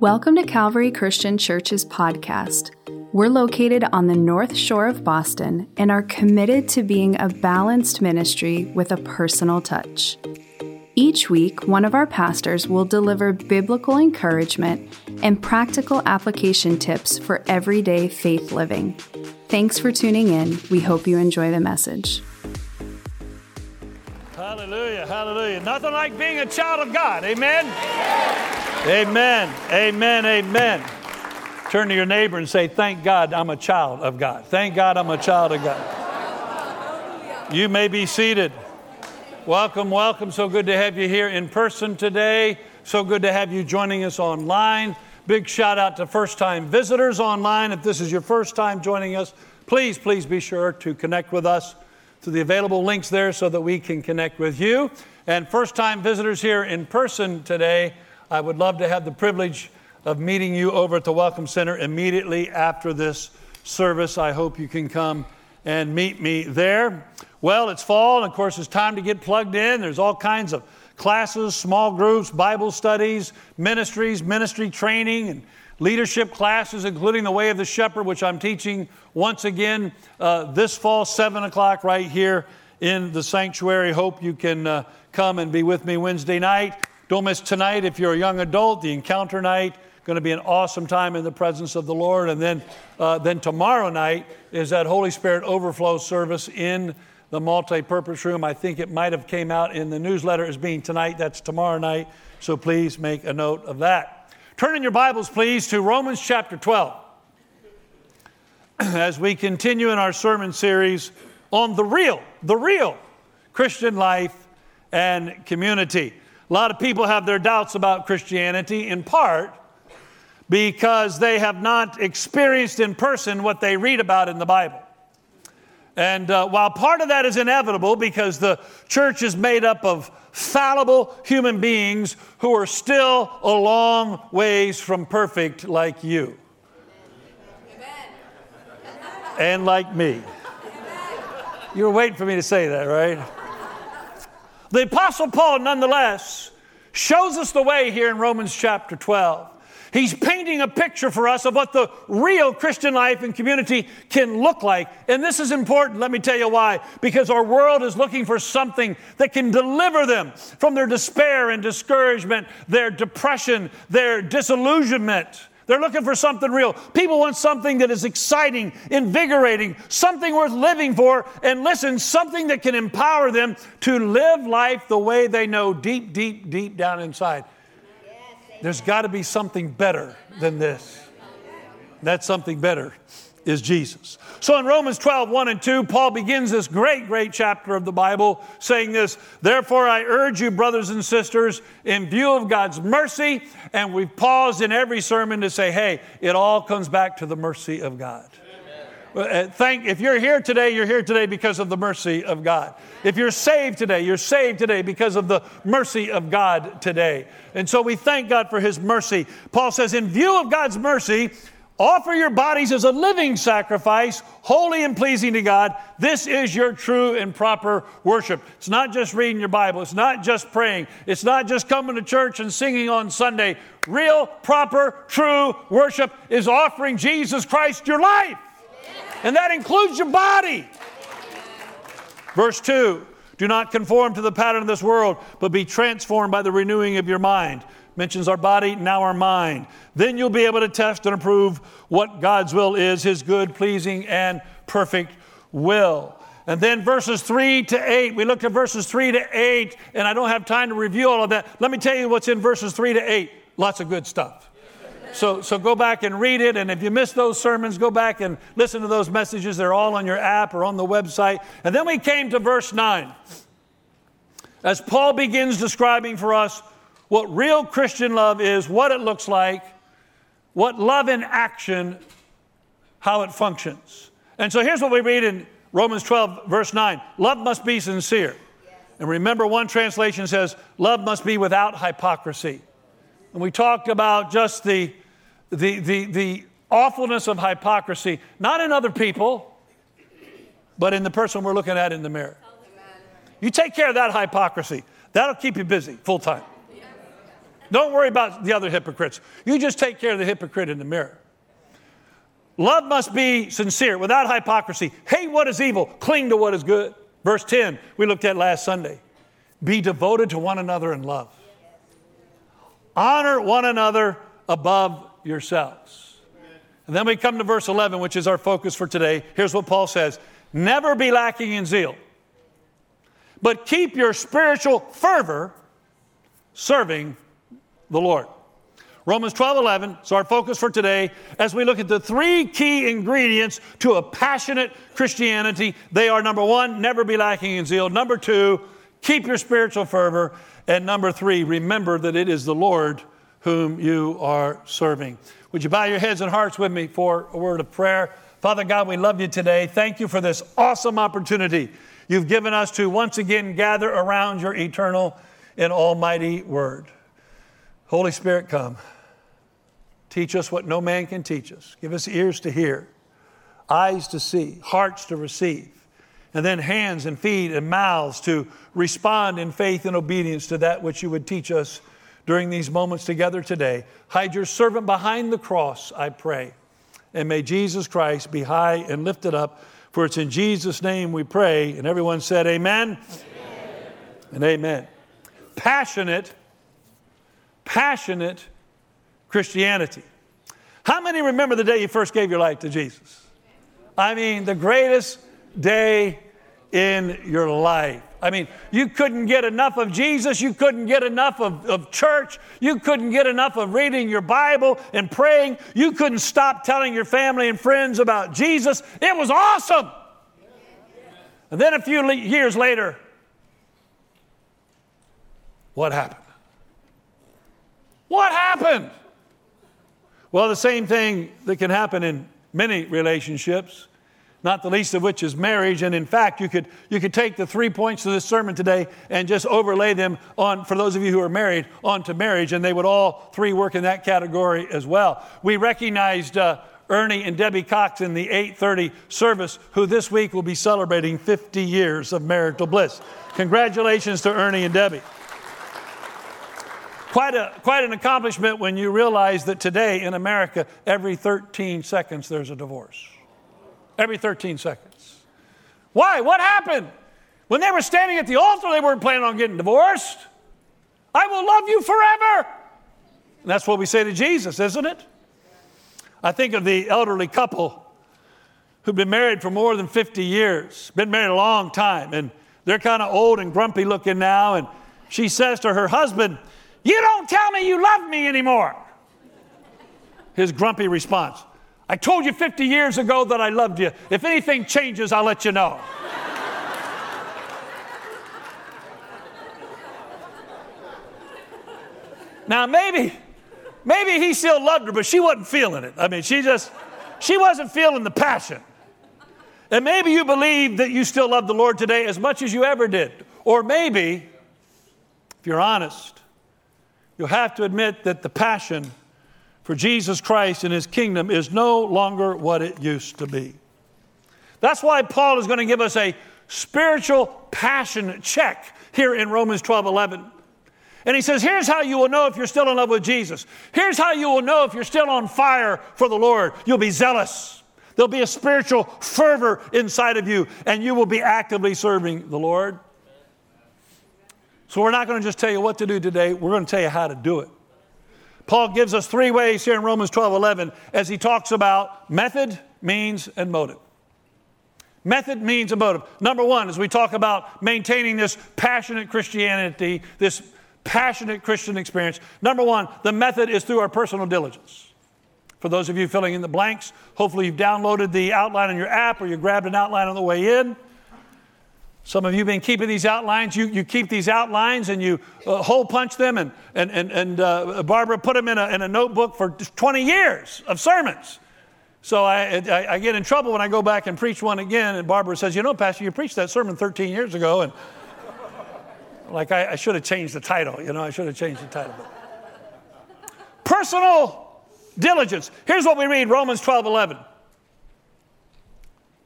Welcome to Calvary Christian Church's podcast. We're located on the North Shore of Boston and are committed to being a balanced ministry with a personal touch. Each week, one of our pastors will deliver biblical encouragement and practical application tips for everyday faith living. Thanks for tuning in. We hope you enjoy the message. Hallelujah, hallelujah. Nothing like being a child of God. Amen. Amen. Amen. Amen. Turn to your neighbor and say, Thank God I'm a child of God. Thank God I'm a child of God. You may be seated. Welcome, welcome. So good to have you here in person today. So good to have you joining us online. Big shout out to first time visitors online. If this is your first time joining us, please, please be sure to connect with us through the available links there so that we can connect with you. And first time visitors here in person today, I would love to have the privilege of meeting you over at the Welcome Center immediately after this service. I hope you can come and meet me there. Well, it's fall, and of course, it's time to get plugged in. There's all kinds of classes, small groups, Bible studies, ministries, ministry training, and leadership classes, including the Way of the Shepherd, which I'm teaching once again uh, this fall, 7 o'clock, right here in the sanctuary. Hope you can uh, come and be with me Wednesday night. Don't miss tonight if you're a young adult, the encounter night going to be an awesome time in the presence of the Lord. And then, uh, then tomorrow night is that Holy Spirit overflow service in the multi-purpose room. I think it might have came out in the newsletter as being tonight. That's tomorrow night. So please make a note of that. Turn in your Bibles, please, to Romans chapter 12 as we continue in our sermon series on the real, the real Christian life and community. A lot of people have their doubts about Christianity in part because they have not experienced in person what they read about in the Bible. And uh, while part of that is inevitable because the church is made up of fallible human beings who are still a long ways from perfect like you and like me. You were waiting for me to say that, right? The Apostle Paul, nonetheless, shows us the way here in Romans chapter 12. He's painting a picture for us of what the real Christian life and community can look like. And this is important. Let me tell you why. Because our world is looking for something that can deliver them from their despair and discouragement, their depression, their disillusionment. They're looking for something real. People want something that is exciting, invigorating, something worth living for, and listen, something that can empower them to live life the way they know deep, deep, deep down inside. There's got to be something better than this. That's something better is Jesus. So in Romans 12, 1 and 2, Paul begins this great, great chapter of the Bible saying this Therefore, I urge you, brothers and sisters, in view of God's mercy, and we've paused in every sermon to say, hey, it all comes back to the mercy of God. Uh, thank, if you're here today, you're here today because of the mercy of God. If you're saved today, you're saved today because of the mercy of God today. And so we thank God for His mercy. Paul says, in view of God's mercy, offer your bodies as a living sacrifice, holy and pleasing to God. This is your true and proper worship. It's not just reading your Bible, it's not just praying, it's not just coming to church and singing on Sunday. Real, proper, true worship is offering Jesus Christ your life and that includes your body. Verse 2 Do not conform to the pattern of this world, but be transformed by the renewing of your mind. Mentions our body, now our mind. Then you'll be able to test and approve what God's will is, his good, pleasing, and perfect will. And then verses 3 to 8, we looked at verses 3 to 8, and I don't have time to review all of that. Let me tell you what's in verses 3 to 8. Lots of good stuff. So, so go back and read it. And if you missed those sermons, go back and listen to those messages. They're all on your app or on the website. And then we came to verse 9. As Paul begins describing for us what real Christian love is, what it looks like, what love in action, how it functions. And so here's what we read in Romans 12, verse 9 Love must be sincere. And remember, one translation says, Love must be without hypocrisy. And we talked about just the the, the, the awfulness of hypocrisy, not in other people, but in the person we're looking at in the mirror. You take care of that hypocrisy, that'll keep you busy full time. Don't worry about the other hypocrites. You just take care of the hypocrite in the mirror. Love must be sincere, without hypocrisy. Hate what is evil, cling to what is good. Verse 10, we looked at last Sunday. Be devoted to one another in love. Honor one another above yourselves. And then we come to verse 11, which is our focus for today. Here's what Paul says Never be lacking in zeal, but keep your spiritual fervor serving the Lord. Romans 12 11 is our focus for today as we look at the three key ingredients to a passionate Christianity. They are number one, never be lacking in zeal. Number two, keep your spiritual fervor. And number three, remember that it is the Lord whom you are serving. Would you bow your heads and hearts with me for a word of prayer? Father God, we love you today. Thank you for this awesome opportunity you've given us to once again gather around your eternal and almighty word. Holy Spirit, come. Teach us what no man can teach us. Give us ears to hear, eyes to see, hearts to receive, and then hands and feet and mouths to respond in faith and obedience to that which you would teach us during these moments together today. Hide your servant behind the cross, I pray. And may Jesus Christ be high and lifted up. For it's in Jesus' name we pray. And everyone said, Amen, amen. and amen. Passionate, passionate Christianity. How many remember the day you first gave your life to Jesus? I mean, the greatest day in your life. I mean, you couldn't get enough of Jesus. You couldn't get enough of, of church. You couldn't get enough of reading your Bible and praying. You couldn't stop telling your family and friends about Jesus. It was awesome. And then a few years later, what happened? What happened? Well, the same thing that can happen in many relationships, not the least of which is marriage. And in fact, you could, you could take the three points of this sermon today and just overlay them on, for those of you who are married, onto marriage, and they would all three work in that category as well. We recognized uh, Ernie and Debbie Cox in the 830 service, who this week will be celebrating 50 years of marital bliss. Congratulations to Ernie and Debbie. Quite, a, quite an accomplishment when you realize that today in America, every 13 seconds there's a divorce. Every 13 seconds. Why? What happened? When they were standing at the altar, they weren't planning on getting divorced. I will love you forever. And that's what we say to Jesus, isn't it? I think of the elderly couple who've been married for more than 50 years, been married a long time, and they're kind of old and grumpy looking now. And she says to her husband, you don't tell me you love me anymore. His grumpy response I told you 50 years ago that I loved you. If anything changes, I'll let you know. now, maybe, maybe he still loved her, but she wasn't feeling it. I mean, she just, she wasn't feeling the passion. And maybe you believe that you still love the Lord today as much as you ever did. Or maybe, if you're honest, you'll have to admit that the passion for Jesus Christ and his kingdom is no longer what it used to be. That's why Paul is going to give us a spiritual passion check here in Romans 12 11. And he says, Here's how you will know if you're still in love with Jesus. Here's how you will know if you're still on fire for the Lord. You'll be zealous. There'll be a spiritual fervor inside of you, and you will be actively serving the Lord. So we're not going to just tell you what to do today, we're going to tell you how to do it. Paul gives us three ways here in Romans 12 11 as he talks about method, means, and motive. Method, means, and motive. Number one, as we talk about maintaining this passionate Christianity, this passionate Christian experience, number one, the method is through our personal diligence. For those of you filling in the blanks, hopefully you've downloaded the outline in your app or you grabbed an outline on the way in. Some of you have been keeping these outlines. You, you keep these outlines and you uh, hole punch them, and, and, and, and uh, Barbara put them in a, in a notebook for 20 years of sermons. So I, I, I, get in trouble when I go back and preach one again, and Barbara says, You know, Pastor, you preached that sermon 13 years ago. And like I, I should have changed the title, you know, I should have changed the title. Personal diligence. Here's what we read Romans 12 11.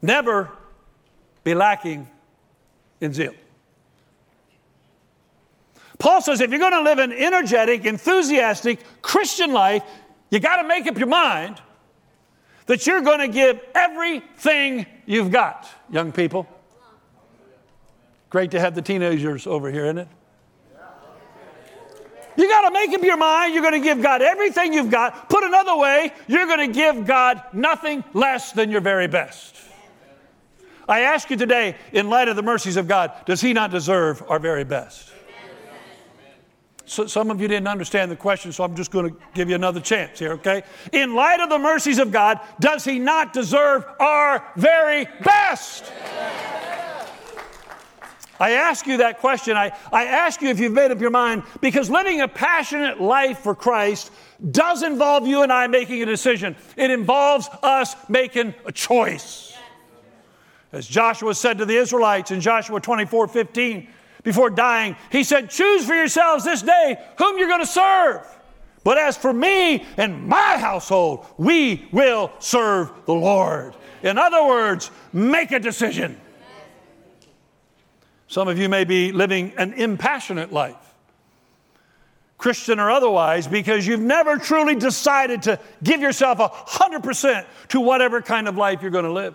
Never be lacking in zeal. Paul says if you're going to live an energetic, enthusiastic Christian life, you got to make up your mind that you're going to give everything you've got, young people. Great to have the teenagers over here, isn't it? You got to make up your mind. You're going to give God everything you've got. Put another way, you're going to give God nothing less than your very best. I ask you today, in light of the mercies of God, does He not deserve our very best? So some of you didn't understand the question, so I'm just going to give you another chance here, okay? In light of the mercies of God, does He not deserve our very best? I ask you that question. I, I ask you if you've made up your mind because living a passionate life for Christ does involve you and I making a decision. It involves us making a choice. As Joshua said to the Israelites in Joshua 24 15, before dying, he said, Choose for yourselves this day whom you're going to serve. But as for me and my household, we will serve the Lord. In other words, make a decision. Some of you may be living an impassionate life, Christian or otherwise, because you've never truly decided to give yourself 100% to whatever kind of life you're going to live.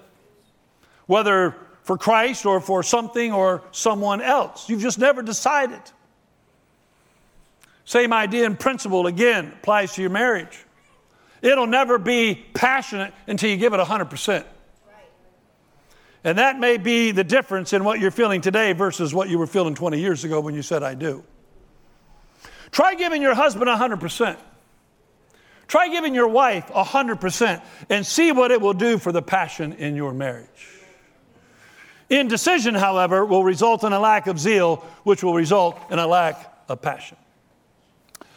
Whether for Christ or for something or someone else. You've just never decided. Same idea and principle again applies to your marriage. It'll never be passionate until you give it 100%. And that may be the difference in what you're feeling today versus what you were feeling 20 years ago when you said, I do. Try giving your husband 100%. Try giving your wife 100% and see what it will do for the passion in your marriage. Indecision, however, will result in a lack of zeal, which will result in a lack of passion.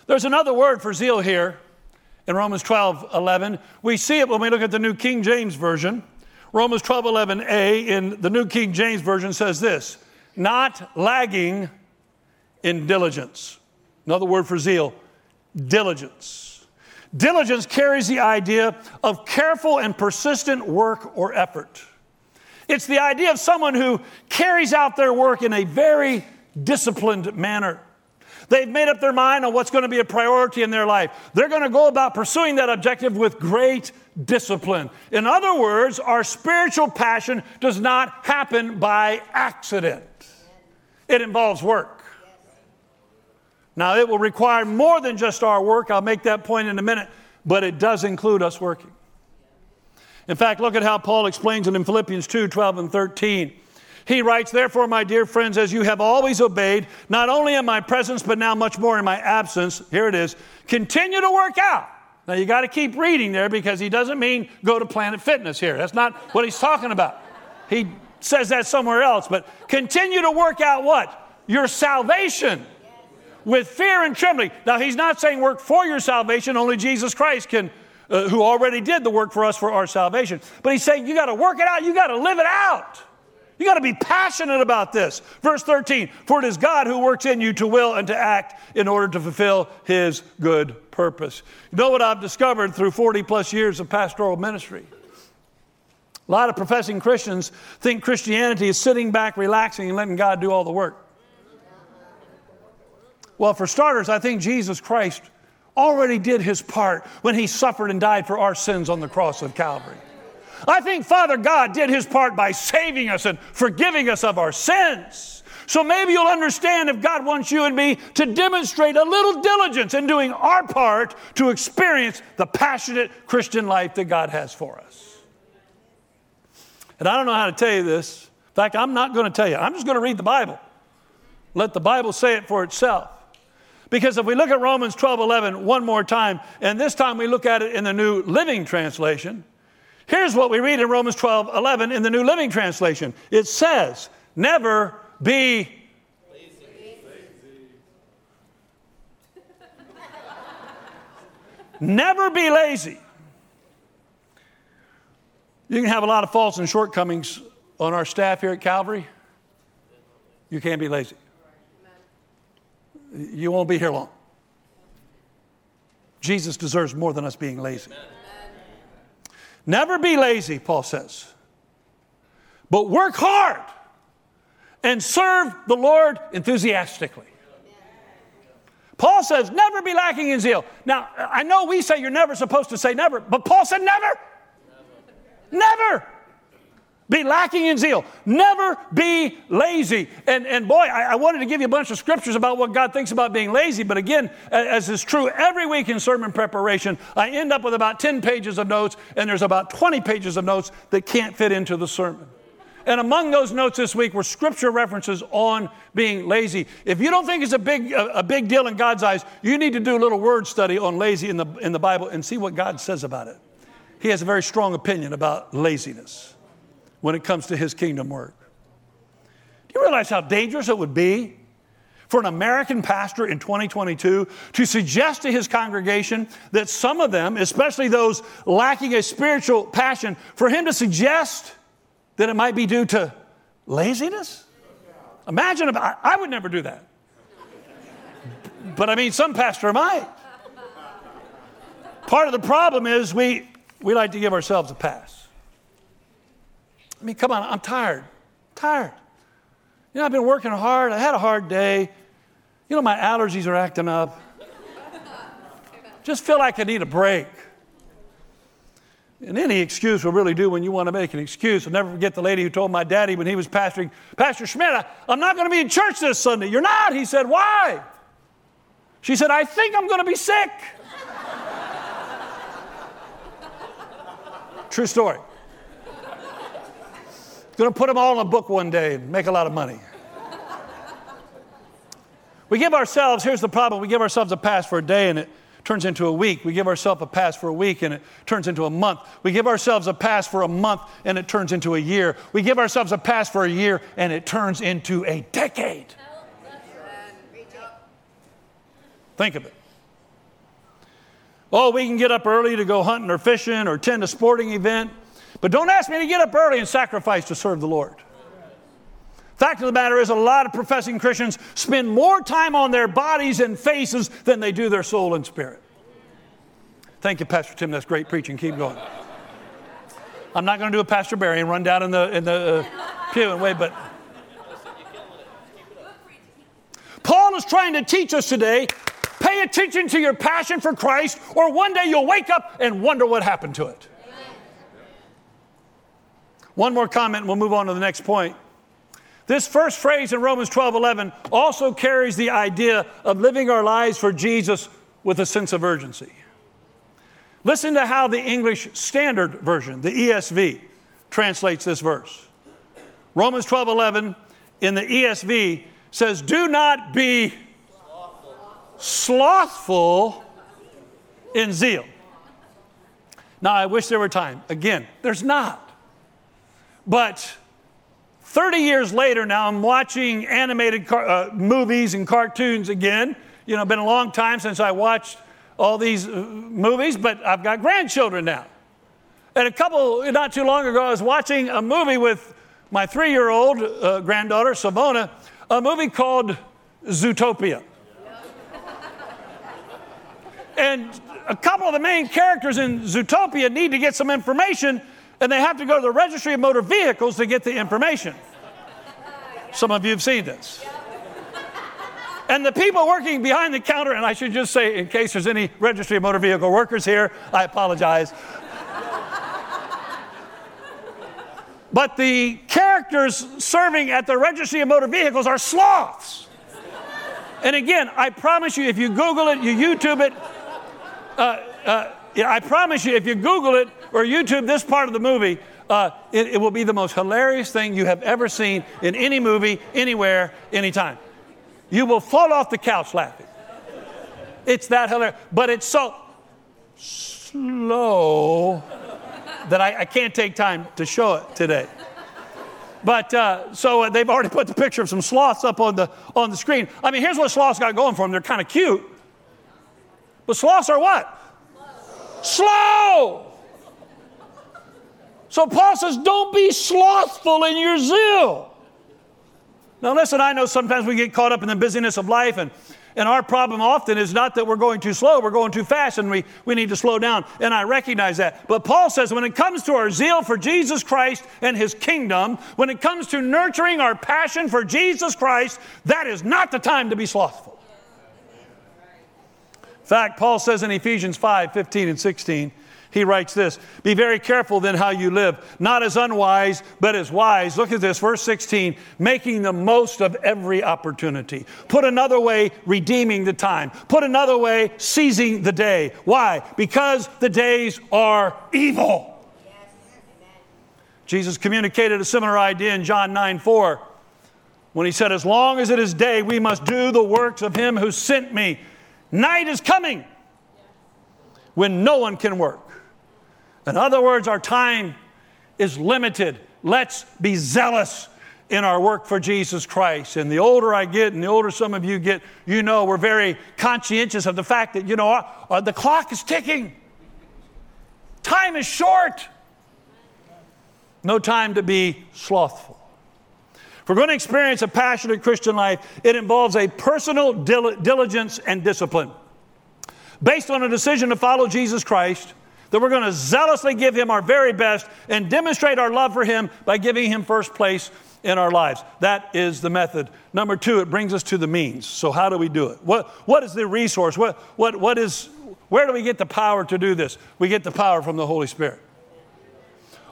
There's another word for zeal here in Romans 12 11. We see it when we look at the New King James Version. Romans 12 11a in the New King James Version says this not lagging in diligence. Another word for zeal, diligence. Diligence carries the idea of careful and persistent work or effort. It's the idea of someone who carries out their work in a very disciplined manner. They've made up their mind on what's going to be a priority in their life. They're going to go about pursuing that objective with great discipline. In other words, our spiritual passion does not happen by accident, it involves work. Now, it will require more than just our work. I'll make that point in a minute, but it does include us working. In fact, look at how Paul explains it in Philippians 2 12 and 13. He writes, Therefore, my dear friends, as you have always obeyed, not only in my presence, but now much more in my absence, here it is, continue to work out. Now, you got to keep reading there because he doesn't mean go to Planet Fitness here. That's not what he's talking about. He says that somewhere else, but continue to work out what? Your salvation with fear and trembling. Now, he's not saying work for your salvation, only Jesus Christ can uh, who already did the work for us for our salvation. But he's saying you got to work it out, you got to live it out. You got to be passionate about this. Verse 13, for it is God who works in you to will and to act in order to fulfill his good purpose. You know what I've discovered through 40 plus years of pastoral ministry? A lot of professing Christians think Christianity is sitting back, relaxing, and letting God do all the work. Well, for starters, I think Jesus Christ already did his part when he suffered and died for our sins on the cross of Calvary. I think Father God did his part by saving us and forgiving us of our sins. So maybe you'll understand if God wants you and me to demonstrate a little diligence in doing our part to experience the passionate Christian life that God has for us. And I don't know how to tell you this. In fact, I'm not going to tell you. I'm just going to read the Bible. Let the Bible say it for itself. Because if we look at Romans 12 11 one more time, and this time we look at it in the New Living Translation, here's what we read in Romans 12 11 in the New Living Translation. It says, Never be lazy. Never be lazy. You can have a lot of faults and shortcomings on our staff here at Calvary. You can't be lazy you won't be here long. Jesus deserves more than us being lazy. Amen. Never be lazy, Paul says, but work hard and serve the Lord enthusiastically. Paul says, never be lacking in zeal. Now, I know we say you're never supposed to say never, but Paul said never. Never. never be lacking in zeal. Never be lazy. And, and boy, I, I, wanted to give you a bunch of scriptures about what God thinks about being lazy, but again, as is true every week in sermon preparation, I end up with about 10 pages of notes, and there's about 20 pages of notes that can't fit into the sermon. And among those notes this week were scripture references on being lazy. If you don't think it's a big, a, a big deal in God's eyes, you need to do a little word study on lazy in the, in the Bible and see what God says about it. He has a very strong opinion about laziness when it comes to his kingdom work. Do you realize how dangerous it would be for an American pastor in 2022 to suggest to his congregation that some of them, especially those lacking a spiritual passion, for him to suggest that it might be due to laziness? Imagine, I would never do that. But I mean, some pastor might. Part of the problem is we, we like to give ourselves a pass. I mean, come on, I'm tired. tired. You know, I've been working hard. I had a hard day. You know, my allergies are acting up. Just feel like I need a break. And any excuse will really do when you want to make an excuse. I'll never forget the lady who told my daddy when he was pastoring, Pastor Schmidt, I, I'm not going to be in church this Sunday. You're not. He said, Why? She said, I think I'm going to be sick. True story. Going to put them all in a book one day and make a lot of money. we give ourselves, here's the problem we give ourselves a pass for a day and it turns into a week. We give ourselves a pass for a week and it turns into a month. We give ourselves a pass for a month and it turns into a year. We give ourselves a pass for a year and it turns into a decade. Think of it. Oh, we can get up early to go hunting or fishing or attend a sporting event. But don't ask me to get up early and sacrifice to serve the Lord. Fact of the matter is, a lot of professing Christians spend more time on their bodies and faces than they do their soul and spirit. Thank you, Pastor Tim. That's great preaching. Keep going. I'm not going to do a Pastor Barry and run down in the, in the uh, pew and wait, but. Paul is trying to teach us today pay attention to your passion for Christ, or one day you'll wake up and wonder what happened to it. One more comment, and we'll move on to the next point. This first phrase in Romans 12 11 also carries the idea of living our lives for Jesus with a sense of urgency. Listen to how the English Standard Version, the ESV, translates this verse. Romans 12 11 in the ESV says, Do not be slothful in zeal. Now, I wish there were time. Again, there's not. But 30 years later, now I'm watching animated car- uh, movies and cartoons again. You know, been a long time since I watched all these uh, movies, but I've got grandchildren now. And a couple, not too long ago, I was watching a movie with my three year old uh, granddaughter, Savona, a movie called Zootopia. and a couple of the main characters in Zootopia need to get some information and they have to go to the registry of motor vehicles to get the information. Some of you have seen this. And the people working behind the counter, and I should just say, in case there's any registry of motor vehicle workers here, I apologize. but the characters serving at the registry of motor vehicles are sloths. And again, I promise you, if you Google it, you YouTube it, uh, uh, I promise you, if you Google it or YouTube this part of the movie, uh, it, it will be the most hilarious thing you have ever seen in any movie, anywhere, anytime. You will fall off the couch laughing. It's that hilarious. But it's so slow that I, I can't take time to show it today. But uh, so uh, they've already put the picture of some sloths up on the, on the screen. I mean, here's what sloths got going for them they're kind of cute. But sloths are what? Slow. So Paul says, don't be slothful in your zeal. Now, listen, I know sometimes we get caught up in the busyness of life, and, and our problem often is not that we're going too slow, we're going too fast, and we, we need to slow down. And I recognize that. But Paul says, when it comes to our zeal for Jesus Christ and his kingdom, when it comes to nurturing our passion for Jesus Christ, that is not the time to be slothful. In fact, Paul says in Ephesians 5 15 and 16, he writes this Be very careful then how you live, not as unwise, but as wise. Look at this, verse 16, making the most of every opportunity. Put another way, redeeming the time. Put another way, seizing the day. Why? Because the days are evil. Jesus communicated a similar idea in John 9 4 when he said, As long as it is day, we must do the works of him who sent me. Night is coming when no one can work. In other words, our time is limited. Let's be zealous in our work for Jesus Christ. And the older I get, and the older some of you get, you know we're very conscientious of the fact that, you know, uh, uh, the clock is ticking. Time is short. No time to be slothful. If we're going to experience a passionate Christian life, it involves a personal dil- diligence and discipline. Based on a decision to follow Jesus Christ, that we're going to zealously give Him our very best and demonstrate our love for Him by giving Him first place in our lives. That is the method. Number two, it brings us to the means. So, how do we do it? What, what is the resource? What, what, what is, where do we get the power to do this? We get the power from the Holy Spirit.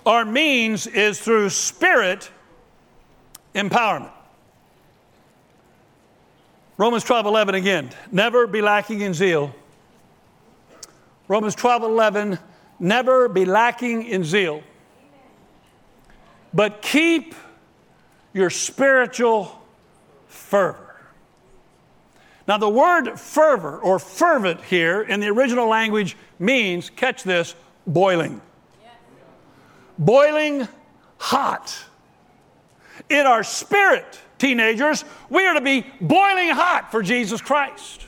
Our means is through Spirit empowerment. Romans 12 11 again. Never be lacking in zeal. Romans 12 11. Never be lacking in zeal, but keep your spiritual fervor. Now, the word fervor or fervent here in the original language means, catch this, boiling. Boiling hot in our spirit, teenagers, we are to be boiling hot for Jesus Christ.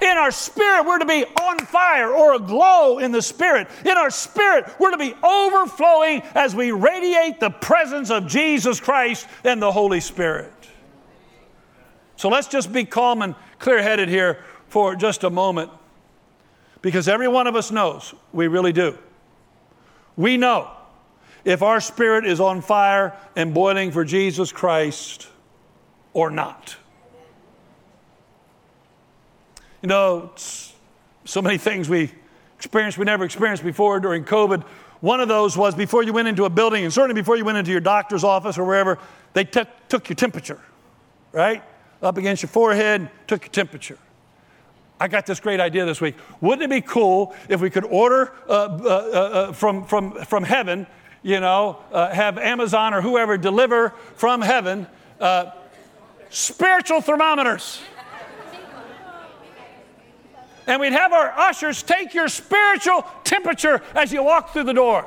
In our spirit, we're to be on fire or aglow in the spirit. In our spirit, we're to be overflowing as we radiate the presence of Jesus Christ and the Holy Spirit. So let's just be calm and clear headed here for just a moment because every one of us knows, we really do. We know if our spirit is on fire and boiling for Jesus Christ or not. You know, so many things we experienced we never experienced before during COVID. One of those was before you went into a building, and certainly before you went into your doctor's office or wherever, they t- took your temperature, right? Up against your forehead, took your temperature. I got this great idea this week. Wouldn't it be cool if we could order uh, uh, uh, uh from, from, from heaven you know, uh, have Amazon or whoever deliver from heaven uh, spiritual thermometers. And we'd have our ushers take your spiritual temperature as you walk through the door.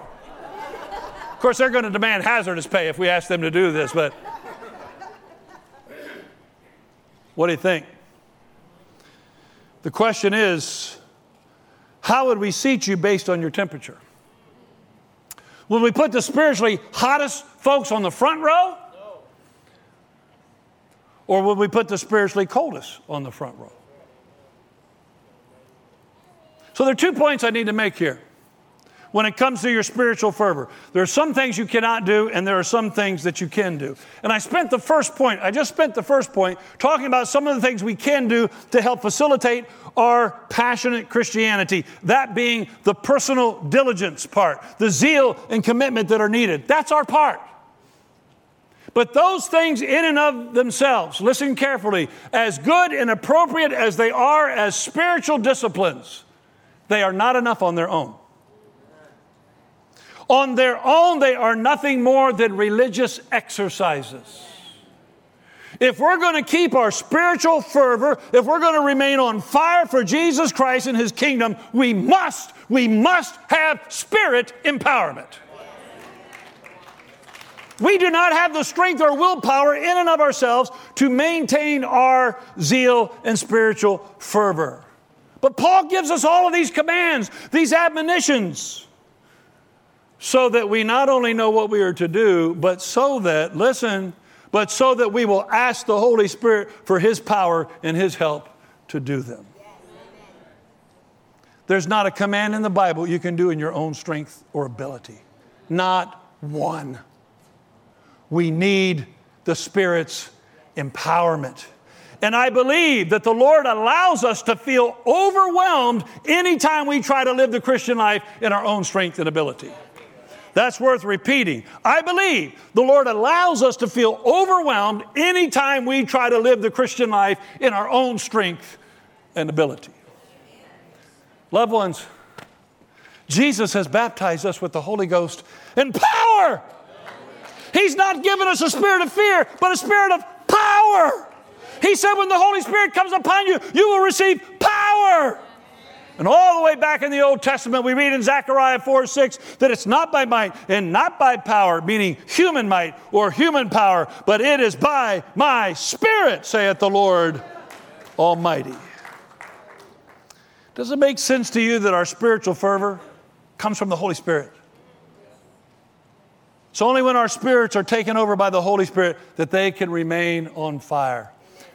Of course, they're going to demand hazardous pay if we ask them to do this, but what do you think? The question is how would we seat you based on your temperature? Would we put the spiritually hottest folks on the front row? Or would we put the spiritually coldest on the front row? So there are two points I need to make here when it comes to your spiritual fervor. There are some things you cannot do, and there are some things that you can do. And I spent the first point, I just spent the first point talking about some of the things we can do to help facilitate our passionate Christianity. That being the personal diligence part, the zeal and commitment that are needed. That's our part. But those things, in and of themselves, listen carefully, as good and appropriate as they are as spiritual disciplines, they are not enough on their own. On their own, they are nothing more than religious exercises. If we're going to keep our spiritual fervor, if we're going to remain on fire for Jesus Christ and His kingdom, we must, we must have spirit empowerment. We do not have the strength or willpower in and of ourselves to maintain our zeal and spiritual fervor. But Paul gives us all of these commands, these admonitions so that we not only know what we are to do, but so that, listen, but so that we will ask the Holy Spirit for His power and His help to do them. There's not a command in the Bible you can do in your own strength or ability. Not one. We need the Spirit's empowerment. And I believe that the Lord allows us to feel overwhelmed anytime we try to live the Christian life in our own strength and ability. That's worth repeating. I believe the Lord allows us to feel overwhelmed anytime we try to live the Christian life in our own strength and ability. Loved ones, Jesus has baptized us with the Holy Ghost and power. He's not given us a spirit of fear, but a spirit of power. He said, when the Holy Spirit comes upon you, you will receive power. And all the way back in the Old Testament, we read in Zechariah 4 6 that it's not by might and not by power, meaning human might or human power, but it is by my Spirit, saith the Lord Almighty. Does it make sense to you that our spiritual fervor comes from the Holy Spirit? It's only when our spirits are taken over by the Holy Spirit that they can remain on fire.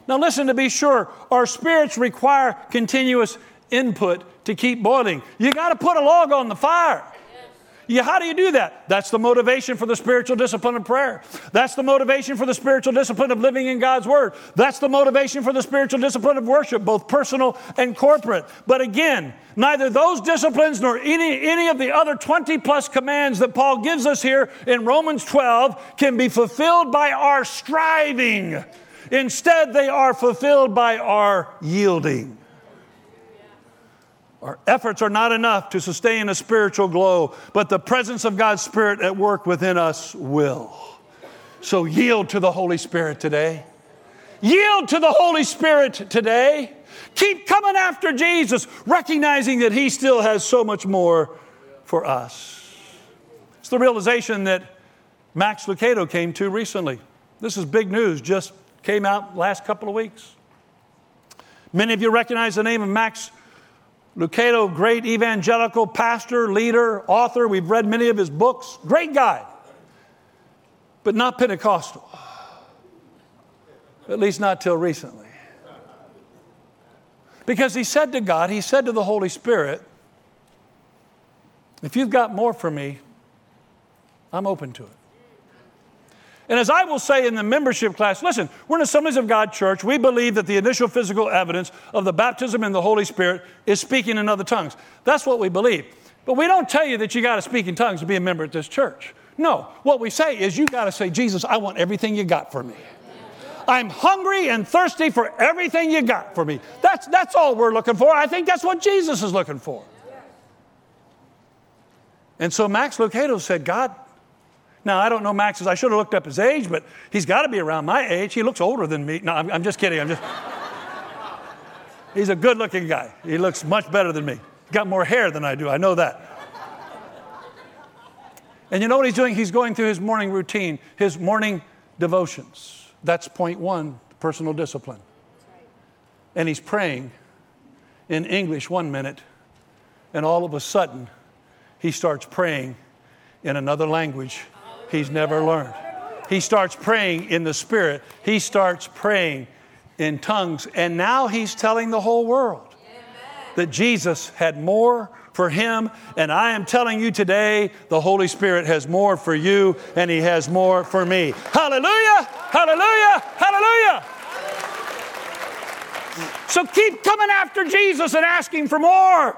Now, listen to be sure, our spirits require continuous input to keep boiling. You got to put a log on the fire. Yeah, how do you do that? That's the motivation for the spiritual discipline of prayer. That's the motivation for the spiritual discipline of living in God's Word. That's the motivation for the spiritual discipline of worship, both personal and corporate. But again, neither those disciplines nor any, any of the other 20 plus commands that Paul gives us here in Romans 12 can be fulfilled by our striving. Instead, they are fulfilled by our yielding. Our efforts are not enough to sustain a spiritual glow, but the presence of God's Spirit at work within us will. So yield to the Holy Spirit today. Yield to the Holy Spirit today. Keep coming after Jesus, recognizing that He still has so much more for us. It's the realization that Max Lucado came to recently. This is big news, just came out last couple of weeks. Many of you recognize the name of Max Lucado, great evangelical pastor, leader, author. We've read many of his books. Great guy, but not Pentecostal. At least not till recently. Because he said to God, he said to the Holy Spirit, if you've got more for me, I'm open to it. And as I will say in the membership class, listen, we're in Assemblies of God church. We believe that the initial physical evidence of the baptism in the Holy Spirit is speaking in other tongues. That's what we believe. But we don't tell you that you got to speak in tongues to be a member at this church. No, what we say is you got to say, Jesus, I want everything you got for me. I'm hungry and thirsty for everything you got for me. That's, that's all we're looking for. I think that's what Jesus is looking for. And so Max Lucado said, God, now, I don't know Max's, I should have looked up his age, but he's got to be around my age. He looks older than me. No, I'm, I'm just kidding. I'm just. he's a good looking guy. He looks much better than me. Got more hair than I do. I know that. And you know what he's doing? He's going through his morning routine, his morning devotions. That's point one personal discipline. And he's praying in English one minute, and all of a sudden, he starts praying in another language he's never learned. He starts praying in the Spirit, he starts praying in tongues, and now he's telling the whole world that Jesus had more for him. And I am telling you today, the Holy Spirit has more for you, and he has more for me. Hallelujah! Hallelujah! Hallelujah! So keep coming after Jesus and asking for more.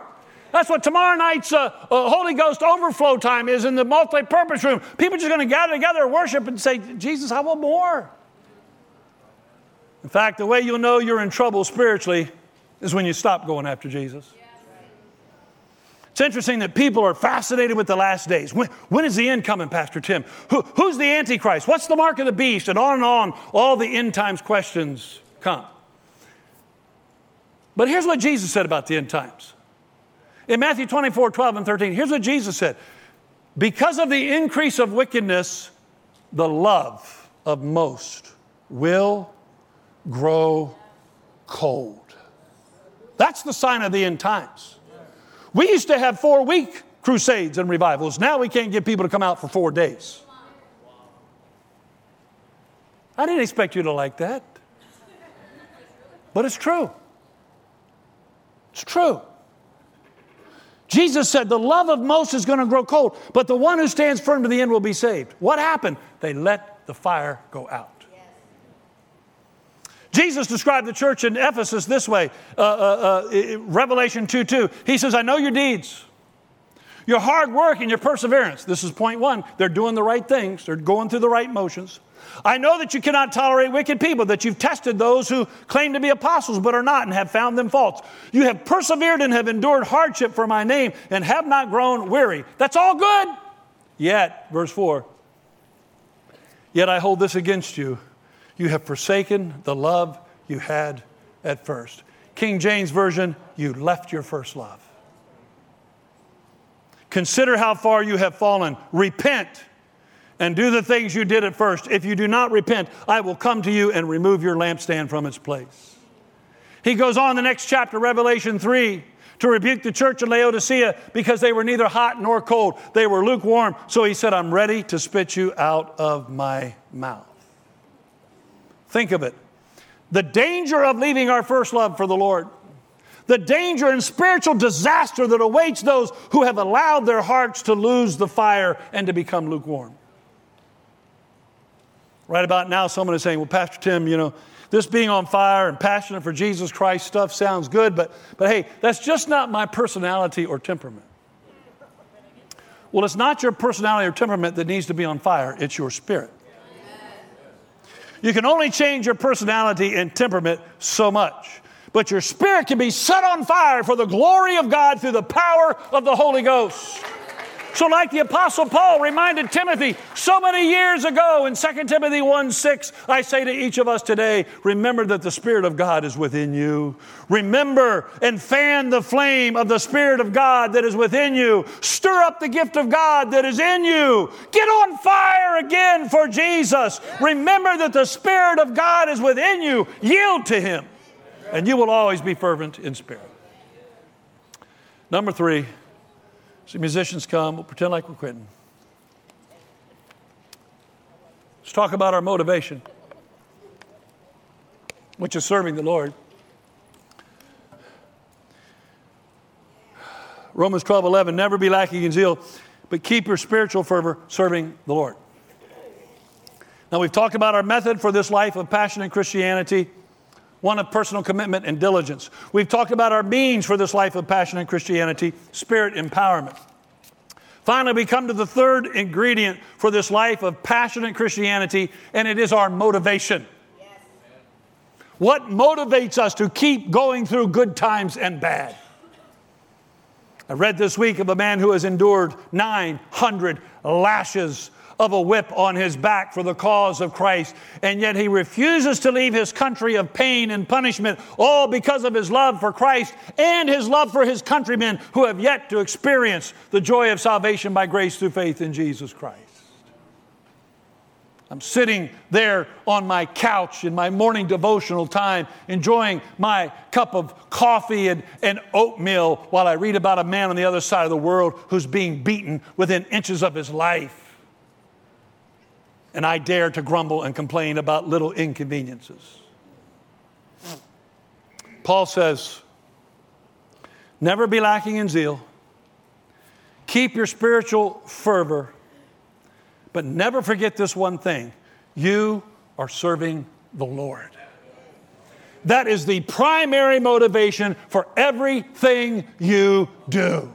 That's what tomorrow night's uh, uh, Holy Ghost overflow time is in the multi purpose room. People are just going to gather together and worship and say, Jesus, I want more. In fact, the way you'll know you're in trouble spiritually is when you stop going after Jesus. It's interesting that people are fascinated with the last days. When, when is the end coming, Pastor Tim? Who, who's the Antichrist? What's the mark of the beast? And on and on, all the end times questions come. But here's what Jesus said about the end times in Matthew 24, 12, and 13, here's what Jesus said Because of the increase of wickedness, the love of most will grow cold. That's the sign of the end times. We used to have four week crusades and revivals. Now we can't get people to come out for four days. I didn't expect you to like that. But it's true. It's true. Jesus said, The love of most is going to grow cold, but the one who stands firm to the end will be saved. What happened? They let the fire go out. Jesus described the church in Ephesus this way uh, uh, uh, Revelation 2 2. He says, I know your deeds, your hard work, and your perseverance. This is point one. They're doing the right things, they're going through the right motions. I know that you cannot tolerate wicked people, that you've tested those who claim to be apostles but are not and have found them false. You have persevered and have endured hardship for my name and have not grown weary. That's all good. Yet, verse 4, yet I hold this against you you have forsaken the love you had at first. King James Version, you left your first love. Consider how far you have fallen. Repent and do the things you did at first. If you do not repent, I will come to you and remove your lampstand from its place. He goes on the next chapter, Revelation 3, to rebuke the church of Laodicea because they were neither hot nor cold. They were lukewarm. So he said, I'm ready to spit you out of my mouth. Think of it. The danger of leaving our first love for the Lord, the danger and spiritual disaster that awaits those who have allowed their hearts to lose the fire and to become lukewarm. Right about now, someone is saying, Well, Pastor Tim, you know, this being on fire and passionate for Jesus Christ stuff sounds good, but, but hey, that's just not my personality or temperament. Well, it's not your personality or temperament that needs to be on fire, it's your spirit. You can only change your personality and temperament so much. But your spirit can be set on fire for the glory of God through the power of the Holy Ghost. So, like the Apostle Paul reminded Timothy so many years ago in 2 Timothy 1 6, I say to each of us today, remember that the Spirit of God is within you. Remember and fan the flame of the Spirit of God that is within you. Stir up the gift of God that is in you. Get on fire again for Jesus. Remember that the Spirit of God is within you. Yield to Him, and you will always be fervent in spirit. Number three, so musicians come, we'll pretend like we're quitting. Let's talk about our motivation, which is serving the Lord. Romans 12, 11, never be lacking in zeal, but keep your spiritual fervor serving the Lord. Now, we've talked about our method for this life of passion Christianity one of personal commitment and diligence. We've talked about our means for this life of passion Christianity spirit empowerment. Finally, we come to the third ingredient for this life of passionate Christianity, and it is our motivation. Yes. What motivates us to keep going through good times and bad? I read this week of a man who has endured 900 lashes of a whip on his back for the cause of Christ. And yet he refuses to leave his country of pain and punishment, all because of his love for Christ and his love for his countrymen who have yet to experience the joy of salvation by grace through faith in Jesus Christ. I'm sitting there on my couch in my morning devotional time, enjoying my cup of coffee and, and oatmeal while I read about a man on the other side of the world who's being beaten within inches of his life and I dare to grumble and complain about little inconveniences. Paul says, Never be lacking in zeal. Keep your spiritual fervor, but never forget this one thing you are serving the Lord. That is the primary motivation for everything you do.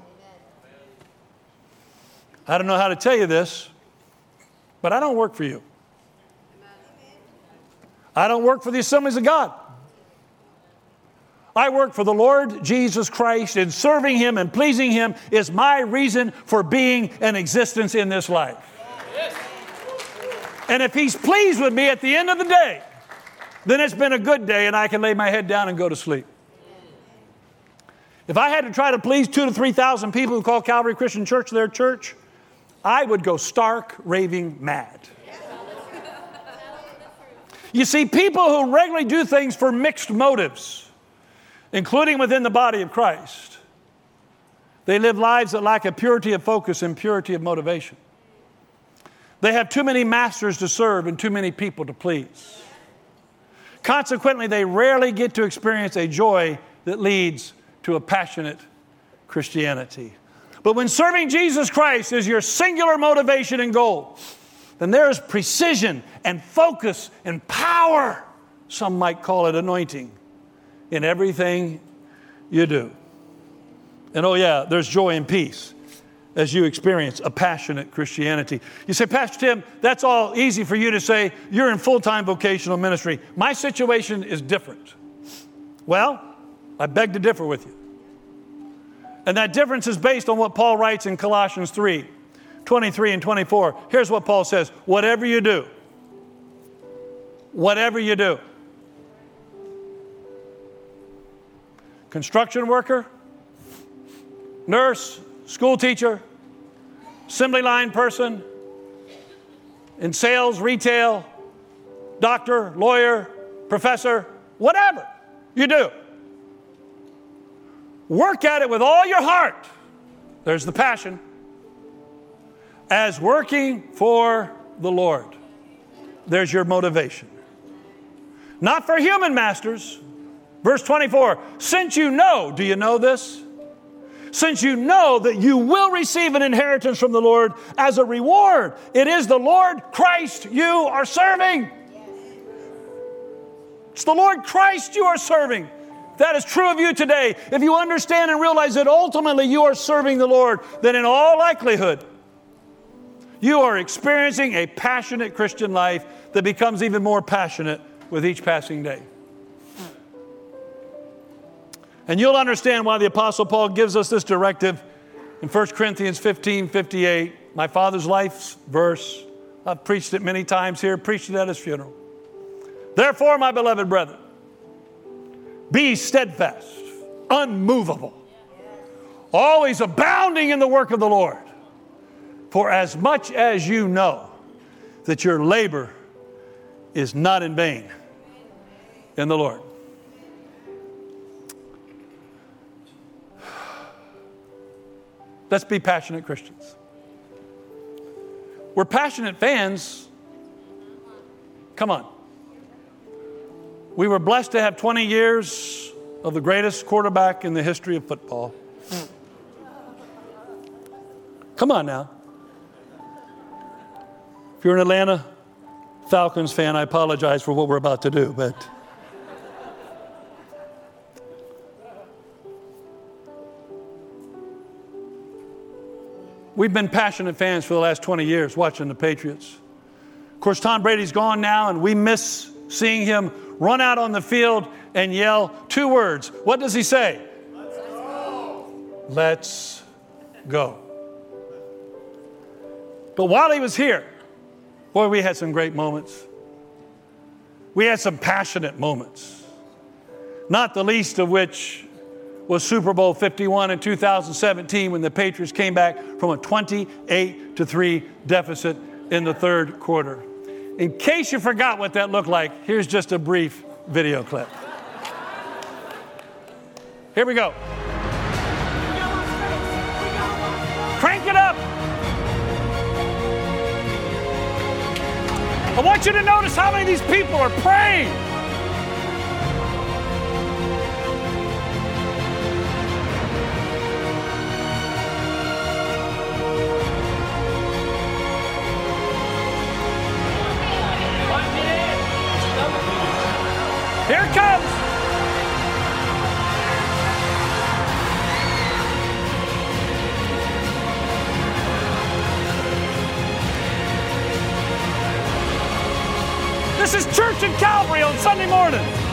I don't know how to tell you this, but I don't work for you. I don't work for the assemblies of God. I work for the Lord Jesus Christ, and serving Him and pleasing Him is my reason for being and existence in this life. And if He's pleased with me at the end of the day, then it's been a good day and I can lay my head down and go to sleep. If I had to try to please two to 3,000 people who call Calvary Christian Church their church, I would go stark raving mad. You see, people who regularly do things for mixed motives, including within the body of Christ, they live lives that lack a purity of focus and purity of motivation. They have too many masters to serve and too many people to please. Consequently, they rarely get to experience a joy that leads to a passionate Christianity. But when serving Jesus Christ is your singular motivation and goal, then there is precision and focus and power some might call it anointing, in everything you do. And oh, yeah, there's joy and peace as you experience a passionate Christianity. You say, Pastor Tim, that's all easy for you to say. You're in full time vocational ministry. My situation is different. Well, I beg to differ with you. And that difference is based on what Paul writes in Colossians 3 23 and 24. Here's what Paul says Whatever you do, whatever you do, construction worker, nurse, school teacher, assembly line person, in sales, retail, doctor, lawyer, professor, whatever you do. Work at it with all your heart. There's the passion. As working for the Lord. There's your motivation. Not for human masters. Verse 24, since you know, do you know this? Since you know that you will receive an inheritance from the Lord as a reward, it is the Lord Christ you are serving. It's the Lord Christ you are serving. That is true of you today. If you understand and realize that ultimately you are serving the Lord, then in all likelihood, you are experiencing a passionate Christian life that becomes even more passionate with each passing day. And you'll understand why the Apostle Paul gives us this directive in 1 Corinthians 15 58, my father's life's verse. I've preached it many times here, preached it at his funeral. Therefore, my beloved brethren, be steadfast, unmovable, always abounding in the work of the Lord. For as much as you know that your labor is not in vain in the Lord. Let's be passionate Christians. We're passionate fans. Come on. We were blessed to have 20 years of the greatest quarterback in the history of football. Come on now. If you're an Atlanta Falcons fan, I apologize for what we're about to do, but. We've been passionate fans for the last 20 years watching the Patriots. Of course, Tom Brady's gone now, and we miss seeing him run out on the field and yell two words. What does he say? Let's go. Let's go. But while he was here, boy, we had some great moments. We had some passionate moments, not the least of which was Super Bowl 51 in 2017 when the Patriots came back from a 28 to 3 deficit in the third quarter. In case you forgot what that looked like, here's just a brief video clip. Here we go. Crank it up. I want you to notice how many of these people are praying. Sunday morning.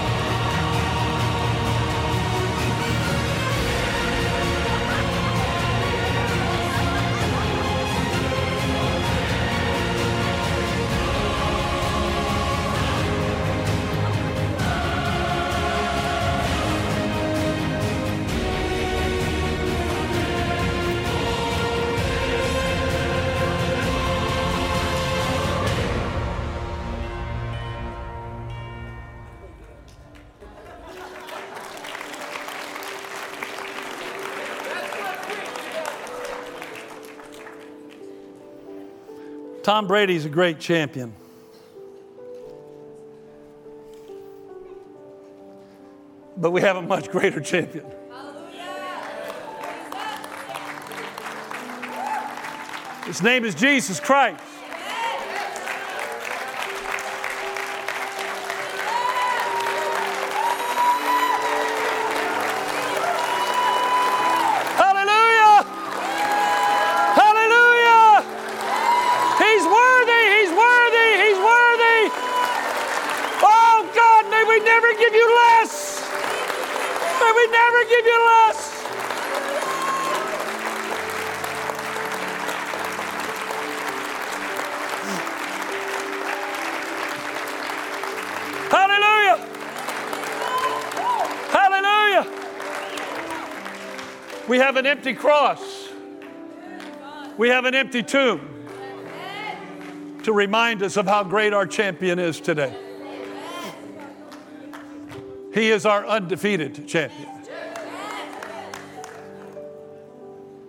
Tom Brady's a great champion. But we have a much greater champion. His name is Jesus Christ. An empty cross. We have an empty tomb to remind us of how great our champion is today. He is our undefeated champion.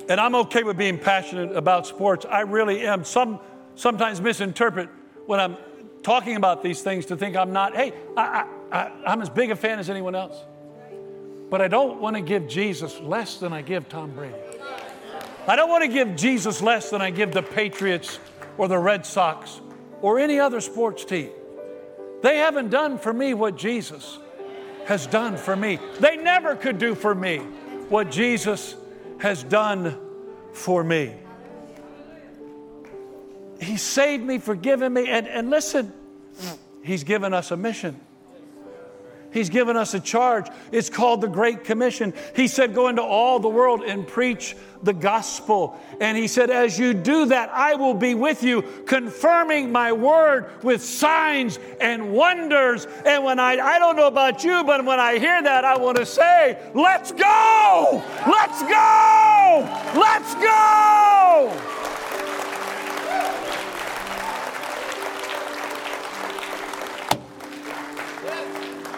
And I'm okay with being passionate about sports. I really am. Some sometimes misinterpret when I'm talking about these things to think I'm not, hey, I, I, I, am as big a fan as anyone else. But I don't want to give Jesus less than I give Tom Brady. I don't want to give Jesus less than I give the Patriots or the Red Sox or any other sports team. They haven't done for me what Jesus has done for me. They never could do for me what Jesus has done for me. He saved me, forgiven me, and, and listen, He's given us a mission. He's given us a charge. It's called the Great Commission. He said, Go into all the world and preach the gospel. And he said, As you do that, I will be with you, confirming my word with signs and wonders. And when I, I don't know about you, but when I hear that, I want to say, Let's go! Let's go! Let's go!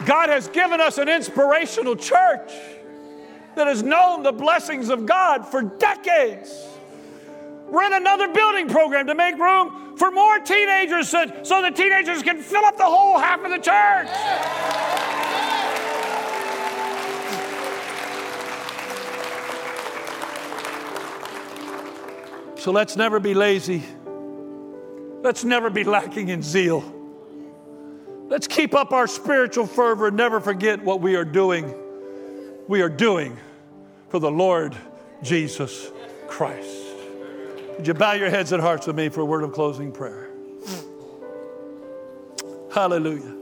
God has given us an inspirational church that has known the blessings of God for decades. In another building program to make room for more teenagers so, so the teenagers can fill up the whole half of the church. So let's never be lazy. Let's never be lacking in zeal. Let's keep up our spiritual fervor and never forget what we are doing. We are doing for the Lord Jesus Christ. Would you bow your heads and hearts with me for a word of closing prayer? Hallelujah.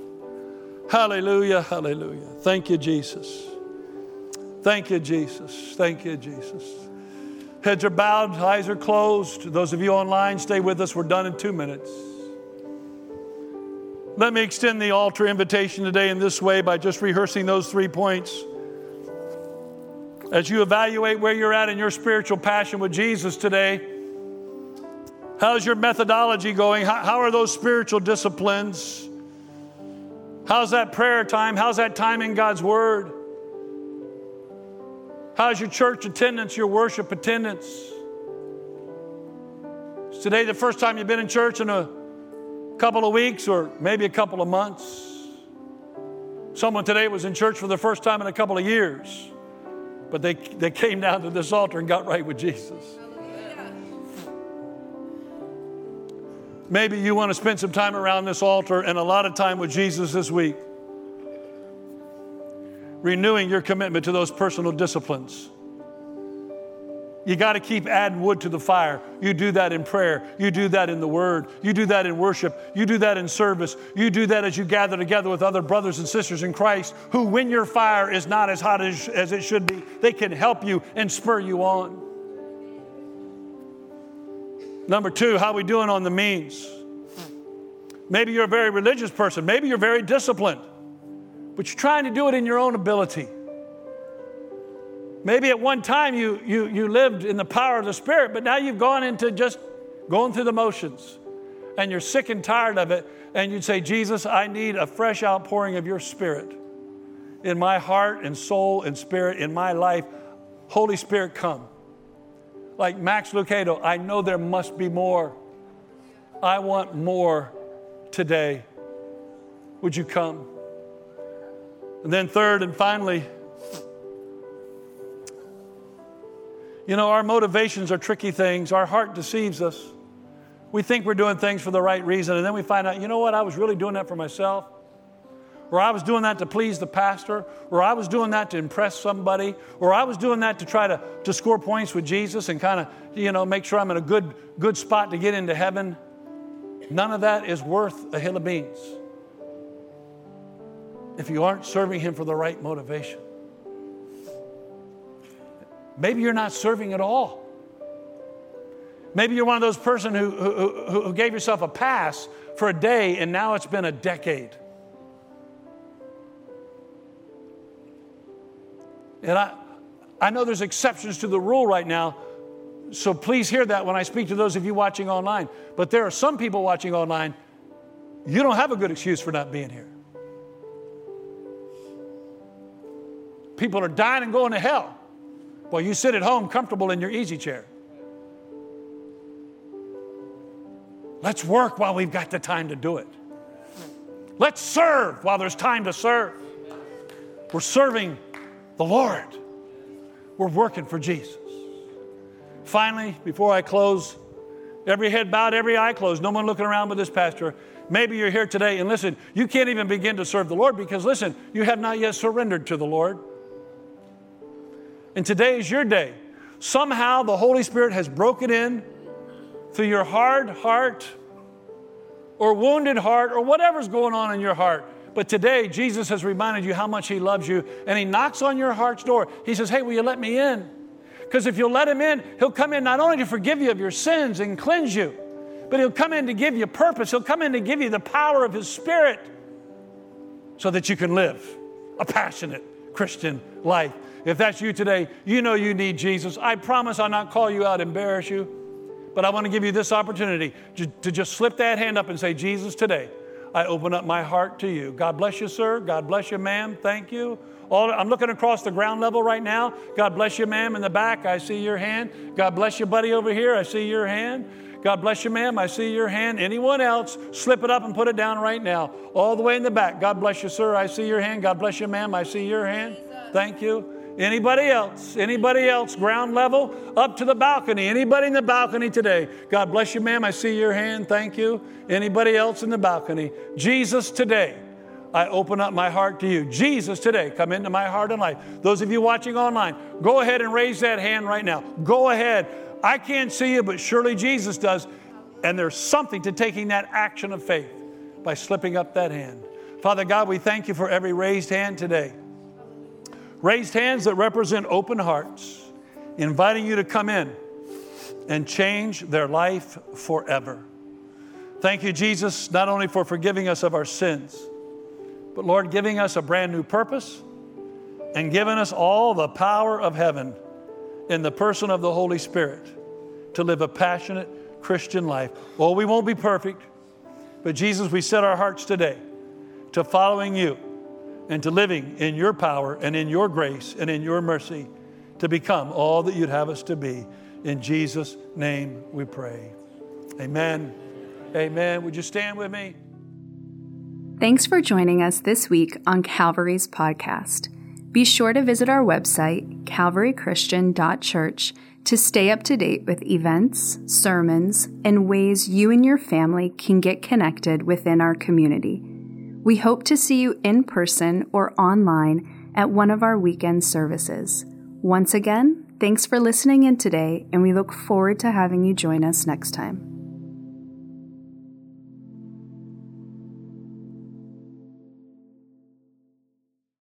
Hallelujah. Hallelujah. Thank you, Jesus. Thank you, Jesus. Thank you, Jesus. Heads are bowed, eyes are closed. Those of you online, stay with us. We're done in two minutes. Let me extend the altar invitation today in this way by just rehearsing those three points. As you evaluate where you're at in your spiritual passion with Jesus today, how's your methodology going? How, how are those spiritual disciplines? How's that prayer time? How's that time in God's Word? How's your church attendance, your worship attendance? Is today the first time you've been in church in a couple of weeks or maybe a couple of months. Someone today was in church for the first time in a couple of years, but they, they came down to this altar and got right with Jesus. Maybe you want to spend some time around this altar and a lot of time with Jesus this week, renewing your commitment to those personal disciplines. You got to keep adding wood to the fire. You do that in prayer. You do that in the word. You do that in worship. You do that in service. You do that as you gather together with other brothers and sisters in Christ who, when your fire is not as hot as, as it should be, they can help you and spur you on. Number two, how we doing on the means? Maybe you're a very religious person. Maybe you're very disciplined, but you're trying to do it in your own ability. Maybe at one time you, you, you lived in the power of the Spirit, but now you've gone into just going through the motions and you're sick and tired of it. And you'd say, Jesus, I need a fresh outpouring of your Spirit in my heart and soul and spirit, in my life. Holy Spirit, come. Like Max Lucado, I know there must be more. I want more today. Would you come? And then, third and finally, You know, our motivations are tricky things. Our heart deceives us. We think we're doing things for the right reason, and then we find out, you know what, I was really doing that for myself. Or I was doing that to please the pastor, or I was doing that to impress somebody, or I was doing that to try to, to score points with Jesus and kind of, you know, make sure I'm in a good, good spot to get into heaven. None of that is worth a hill of beans if you aren't serving Him for the right motivation. Maybe you're not serving at all. Maybe you're one of those person who, who, who gave yourself a pass for a day and now it's been a decade. And I, I know there's exceptions to the rule right now, so please hear that when I speak to those of you watching online. But there are some people watching online, you don't have a good excuse for not being here. People are dying and going to hell while you sit at home comfortable in your easy chair. Let's work while we've got the time to do it. Let's serve while there's time to serve. We're serving the Lord, we're working for Jesus. Finally, before I close, every head bowed, every eye closed, no one looking around but this pastor. Maybe you're here today and listen, you can't even begin to serve the Lord because listen, you have not yet surrendered to the Lord. And today is your day. Somehow the Holy Spirit has broken in through your hard heart or wounded heart or whatever's going on in your heart. But today, Jesus has reminded you how much He loves you, and He knocks on your heart's door. He says, Hey, will you let me in? Because if you'll let Him in, He'll come in not only to forgive you of your sins and cleanse you, but He'll come in to give you purpose. He'll come in to give you the power of His Spirit so that you can live a passionate Christian life. If that's you today, you know you need Jesus. I promise I'll not call you out, embarrass you. But I want to give you this opportunity to just slip that hand up and say, Jesus, today, I open up my heart to you. God bless you, sir. God bless you, ma'am. Thank you. All, I'm looking across the ground level right now. God bless you, ma'am, in the back. I see your hand. God bless you, buddy, over here. I see your hand. God bless you, ma'am. I see your hand. Anyone else, slip it up and put it down right now. All the way in the back. God bless you, sir. I see your hand. God bless you, ma'am. I see your hand. Thank you. Anybody else? Anybody else? Ground level? Up to the balcony. Anybody in the balcony today? God bless you, ma'am. I see your hand. Thank you. Anybody else in the balcony? Jesus, today, I open up my heart to you. Jesus, today, come into my heart and life. Those of you watching online, go ahead and raise that hand right now. Go ahead. I can't see you, but surely Jesus does. And there's something to taking that action of faith by slipping up that hand. Father God, we thank you for every raised hand today. Raised hands that represent open hearts, inviting you to come in and change their life forever. Thank you, Jesus, not only for forgiving us of our sins, but Lord, giving us a brand new purpose and giving us all the power of heaven in the person of the Holy Spirit to live a passionate Christian life. Well, we won't be perfect, but Jesus, we set our hearts today to following you and to living in your power and in your grace and in your mercy to become all that you'd have us to be. In Jesus' name we pray. Amen. Amen. Would you stand with me? Thanks for joining us this week on Calvary's podcast. Be sure to visit our website, calvarychristian.church, to stay up to date with events, sermons, and ways you and your family can get connected within our community. We hope to see you in person or online at one of our weekend services. Once again, thanks for listening in today, and we look forward to having you join us next time.